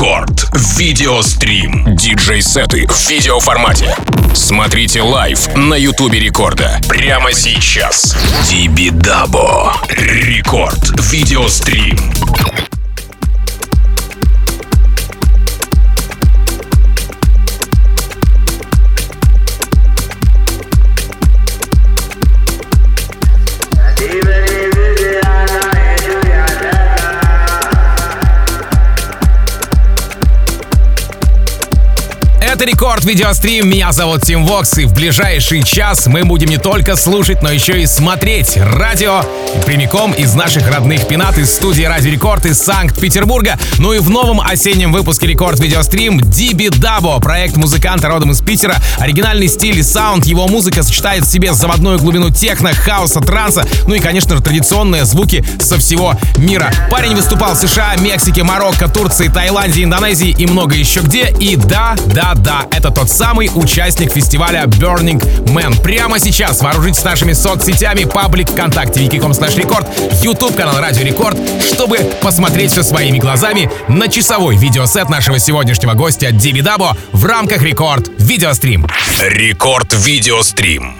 Рекорд. Видеострим. Диджей-сеты в видеоформате. Смотрите live на Ютубе Рекорда. Прямо сейчас. Dibidabo. Рекорд. Видеострим. Это Рекорд Видеострим. Меня зовут Тим Вокс. И в ближайший час мы будем не только слушать, но еще и смотреть радио прямиком из наших родных пенат из студии Радио Рекорд из Санкт-Петербурга. Ну и в новом осеннем выпуске Рекорд Видеострим Dibidabo. Проект музыканта родом из Питера. Оригинальный стиль и саунд. Его музыка сочетает в себе заводную глубину техно, хаоса, транса. Ну и, конечно же, традиционные звуки со всего мира. Парень выступал в США, Мексике, Марокко, Турции, Таиланде, Индонезии и много еще где. И да, да, да, это тот самый участник фестиваля Burning Man. Прямо сейчас вооружитесь нашими соцсетями, паблик ВКонтакте, vk.com slash record, YouTube канал Радио Рекорд, чтобы посмотреть все своими глазами на часовой видеосет нашего сегодняшнего гостя Dibidabo в рамках Рекорд Видеострим. Рекорд Видеострим.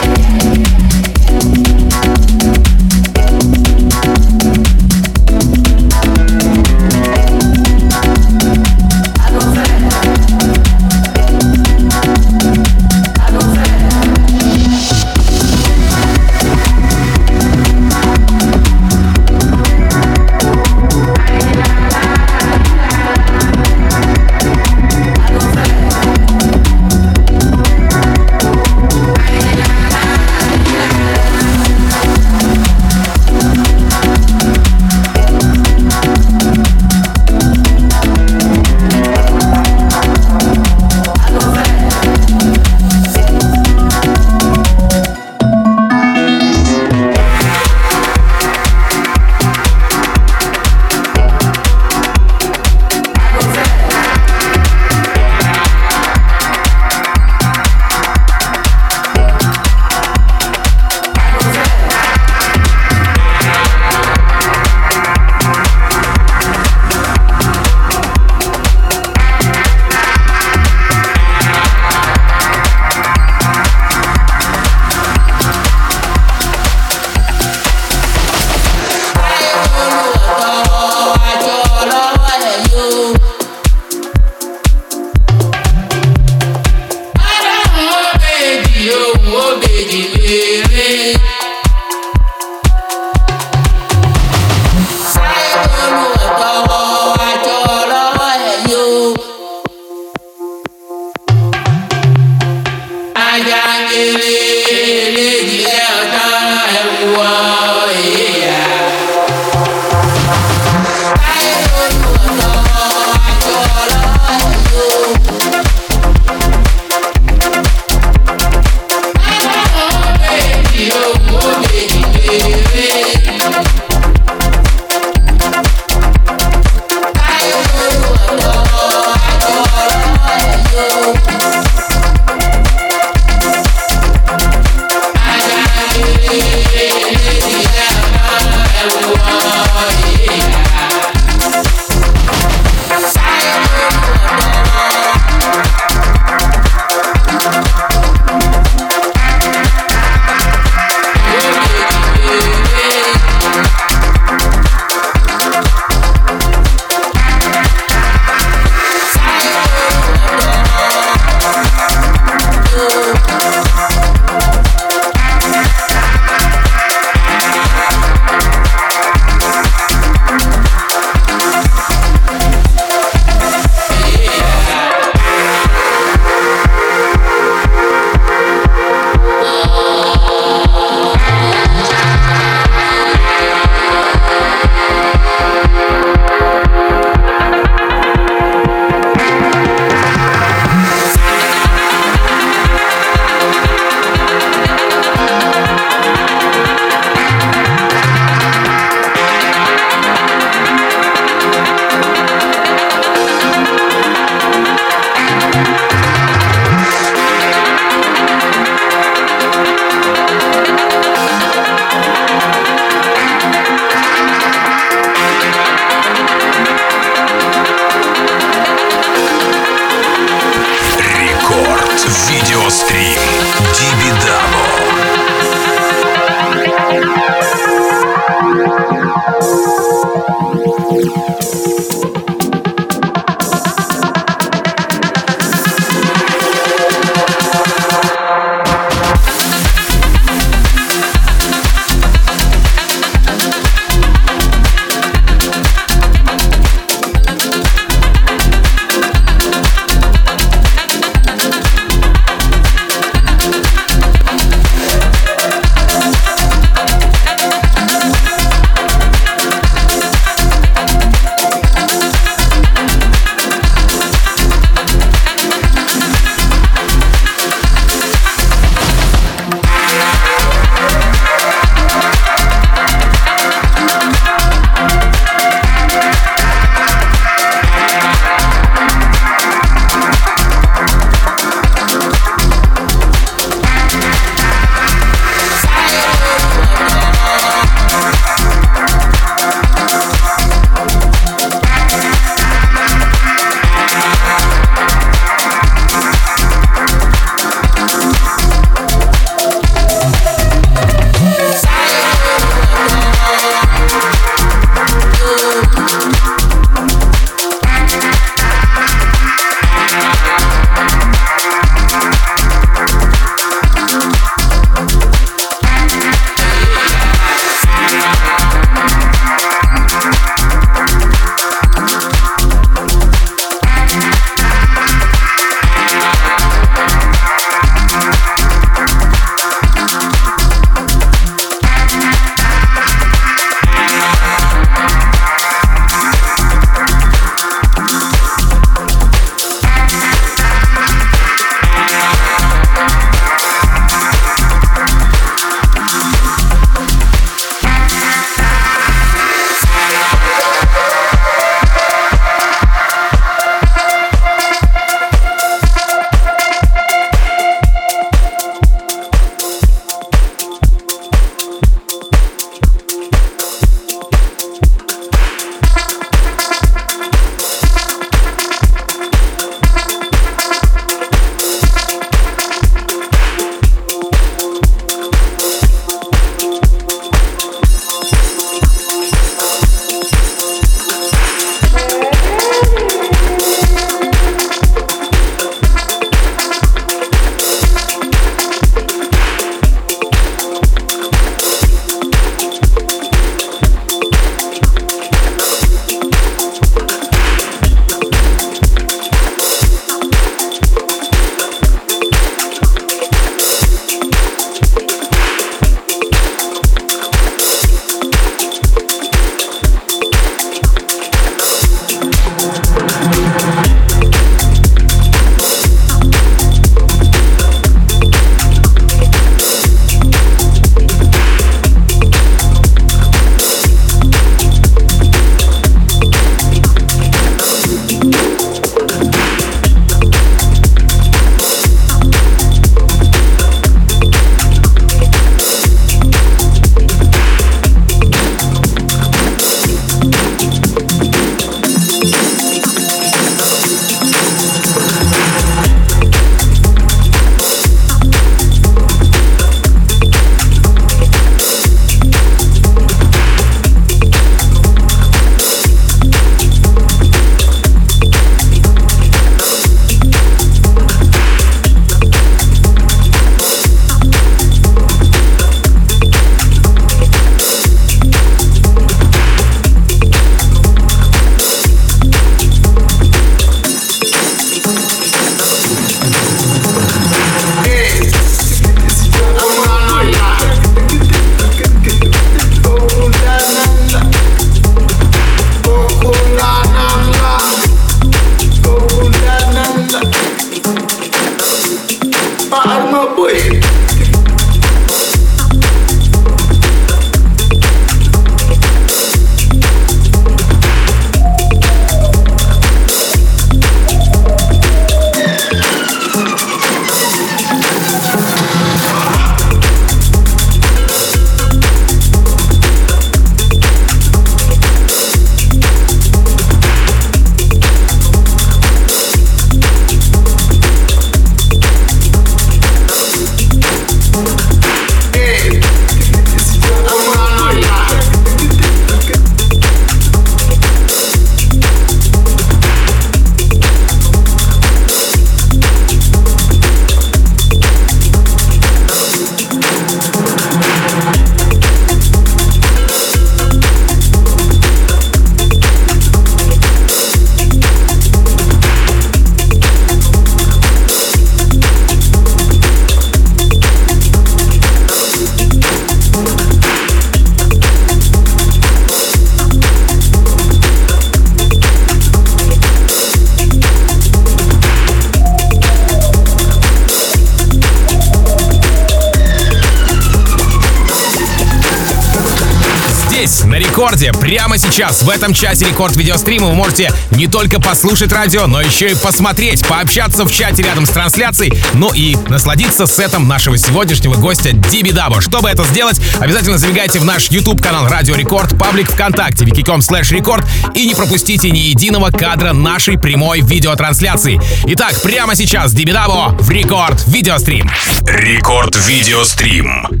Сейчас, в этом часе Рекорд видеострима вы можете не только послушать радио, но еще и посмотреть, пообщаться в чате рядом с трансляцией, ну и насладиться сетом нашего сегодняшнего гостя Dibidabo. Чтобы это сделать, обязательно забегайте в наш YouTube-канал Радио Рекорд, паблик ВКонтакте, vk.com slash record и не пропустите ни единого кадра нашей прямой видеотрансляции. Итак, прямо сейчас Dibidabo в Рекорд Видеострим. Рекорд Видеострим.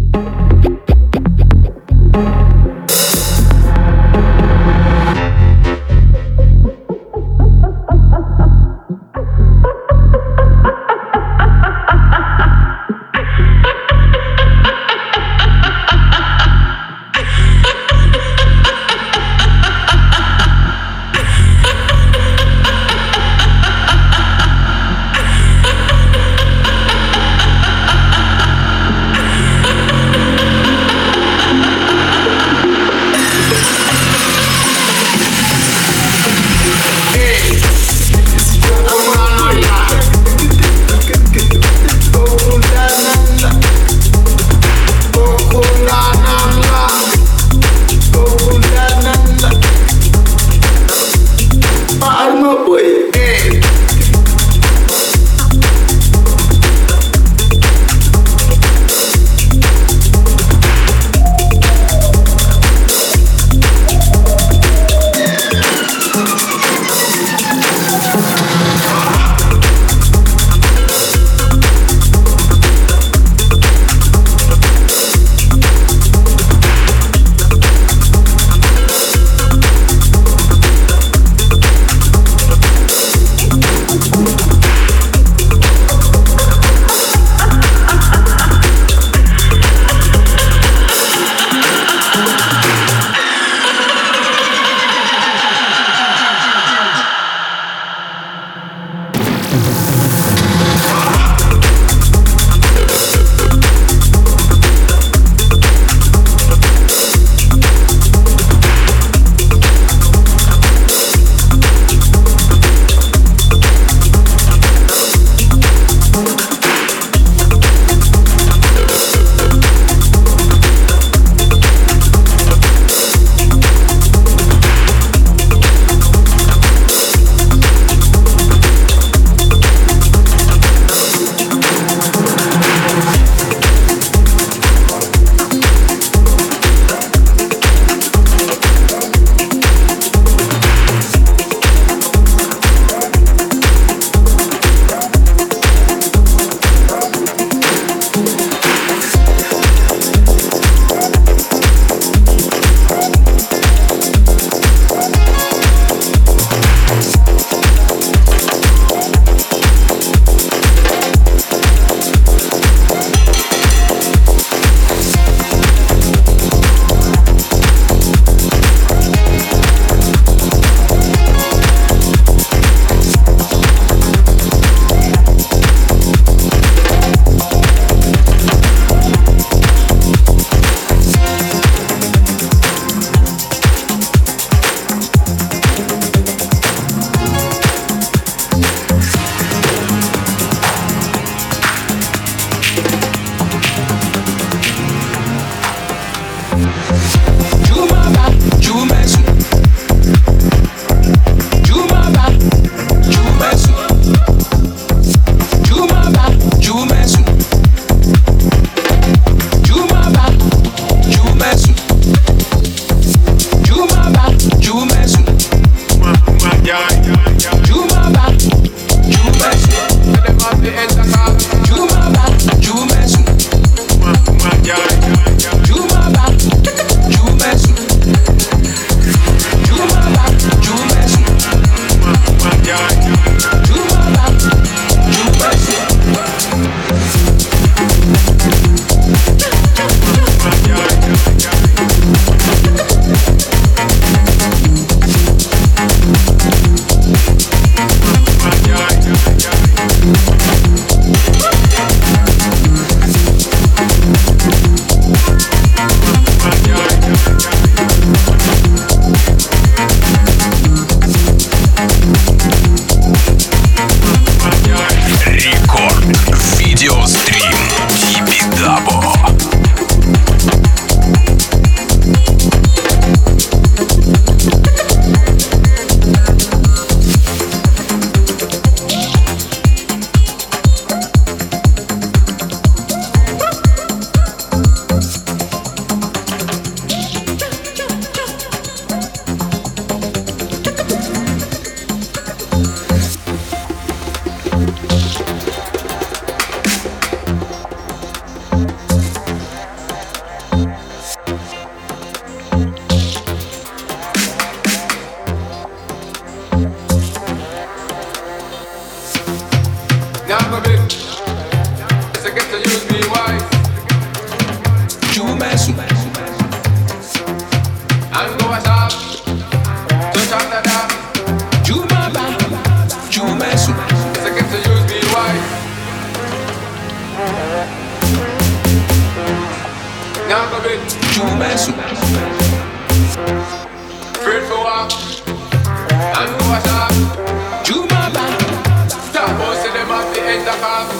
Видеострим.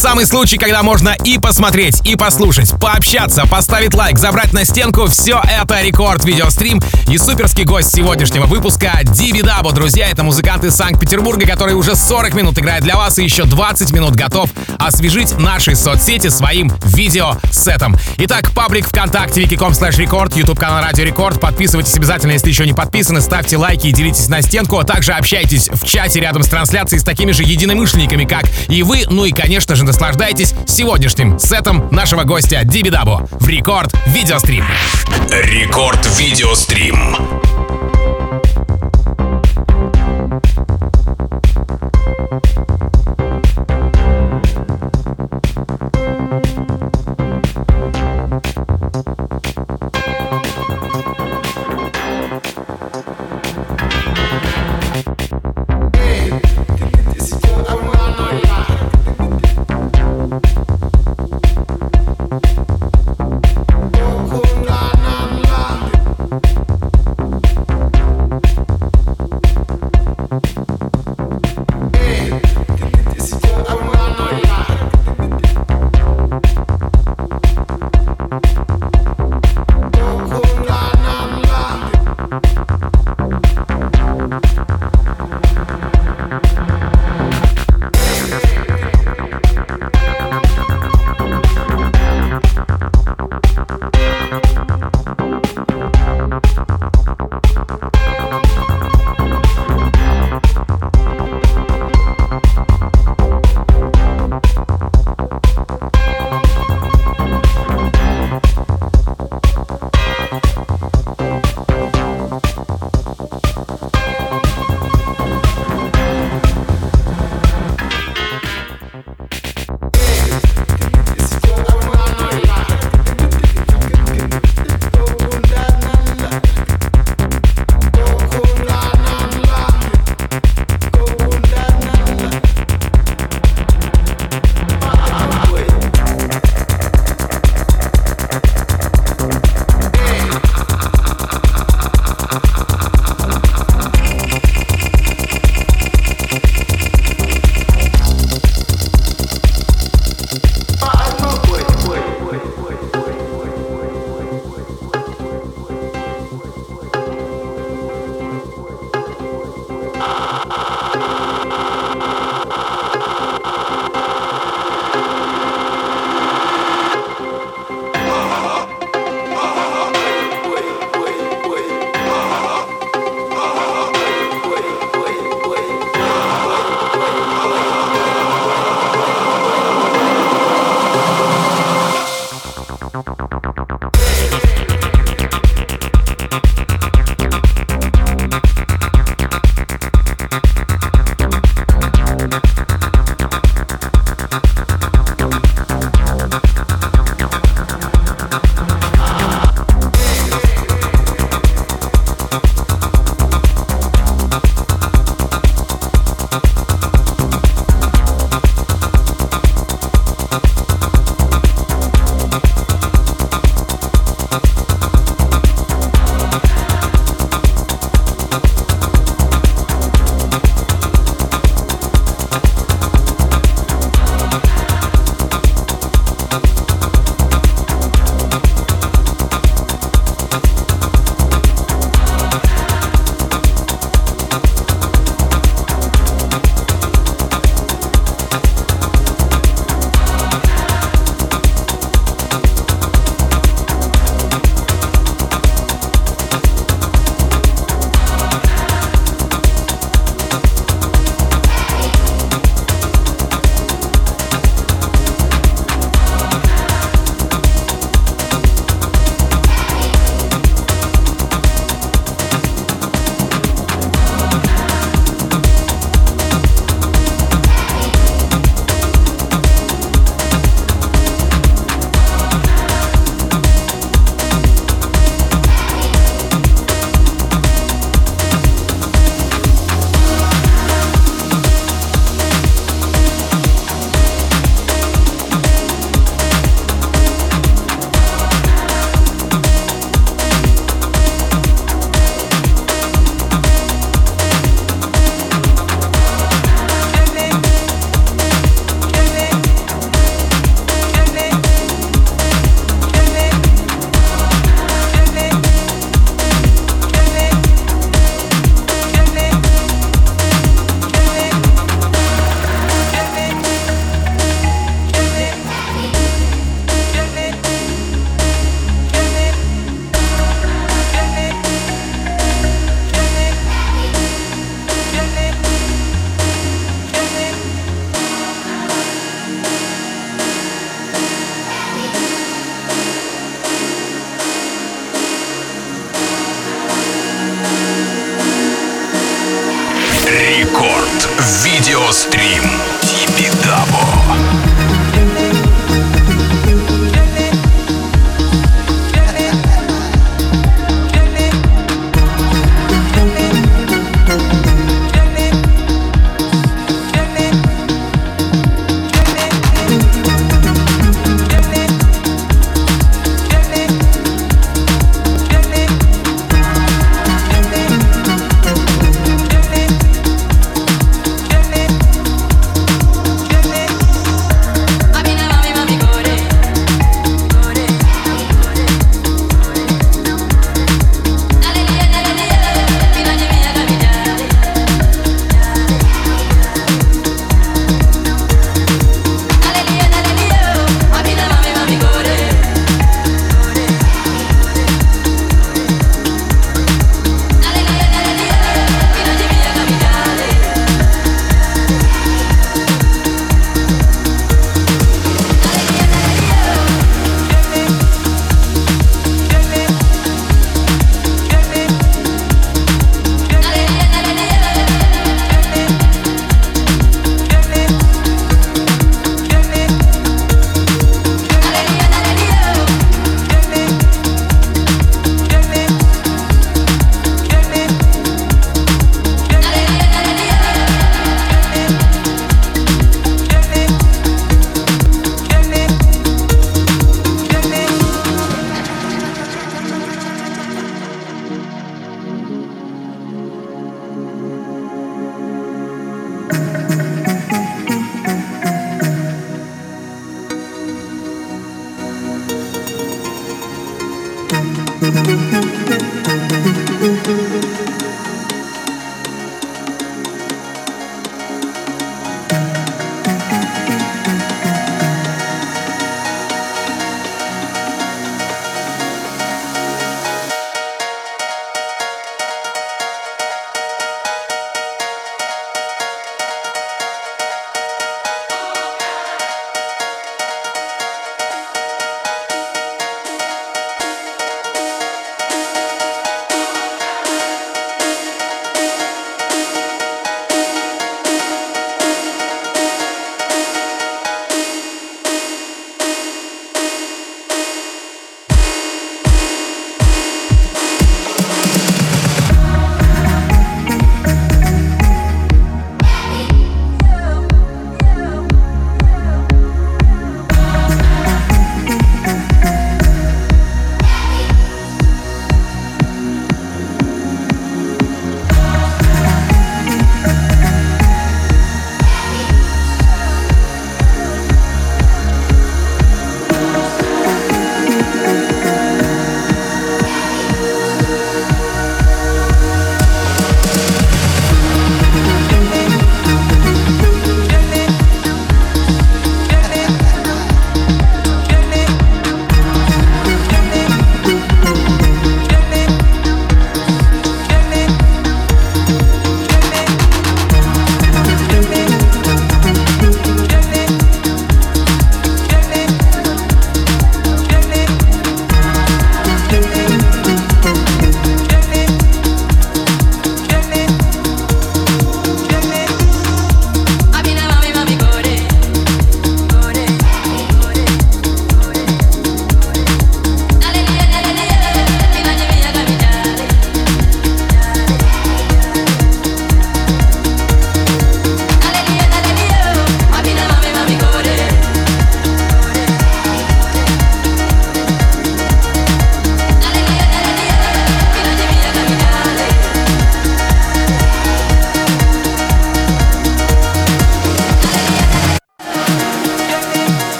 Самый случай, когда можно и посмотреть, и послушать, пообщаться, поставить лайк, забрать на стенку. Все это рекорд видеострим и суперский гость сегодняшнего выпуска Dibidabo. Друзья, это музыкант из Санкт-Петербурга, который уже 40 минут играет для вас и еще 20 минут готов освежить наши соцсети своим видеосетом. Итак, паблик ВКонтакте, vk.com slash record, YouTube канал Радио Рекорд. Подписывайтесь обязательно, если еще не подписаны, ставьте лайки и делитесь на стенку. А также общайтесь в чате рядом с трансляцией с такими же единомышленниками, как и вы. Ну и, конечно же, наслаждайтесь сегодняшним сетом нашего гостя Dibidabo в Рекорд Видеострим. Рекорд Видеострим.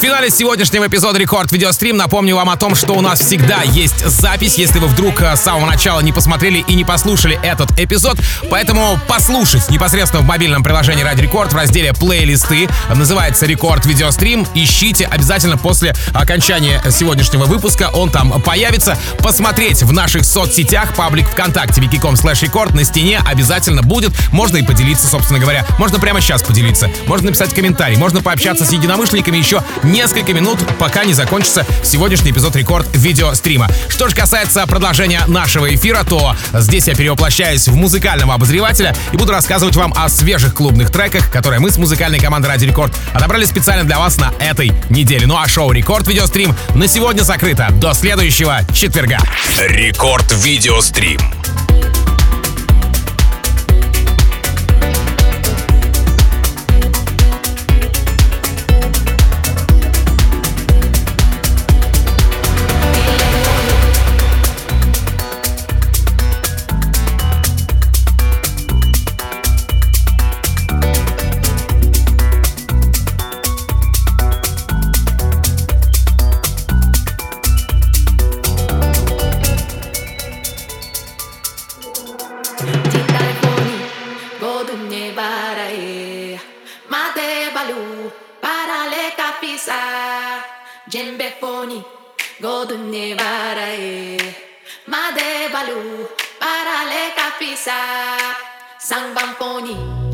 Финале сегодняшнего эпизода Рекорд Видеострим напомню вам о том, что у нас всегда есть запись, если вы вдруг э, с самого начала не посмотрели и не послушали этот эпизод. Поэтому послушать непосредственно в мобильном приложении Радио Рекорд в разделе плейлисты. Называется Рекорд Видеострим. Ищите обязательно после окончания сегодняшнего выпуска. Он там появится. Посмотреть в наших соцсетях, паблик ВКонтакте, vk.com slash record на стене обязательно будет. Можно и поделиться, собственно говоря. Можно прямо сейчас поделиться. Можно написать комментарий. Можно пообщаться с единомышленниками еще несколько минут, пока не закончится сегодняшний эпизод рекорд видеострима. Что же касается продолжения нашего эфира, то здесь я перевоплощаюсь в музыкального обозревателя и буду рассказывать вам о свежих клубных треках, которые мы с музыкальной командой Радио Рекорд отобрали специально для вас на этой неделе. Ну а шоу Рекорд Видеострим на сегодня закрыто. До следующего четверга. Рекорд Видеострим. Teresa Sanbamponi.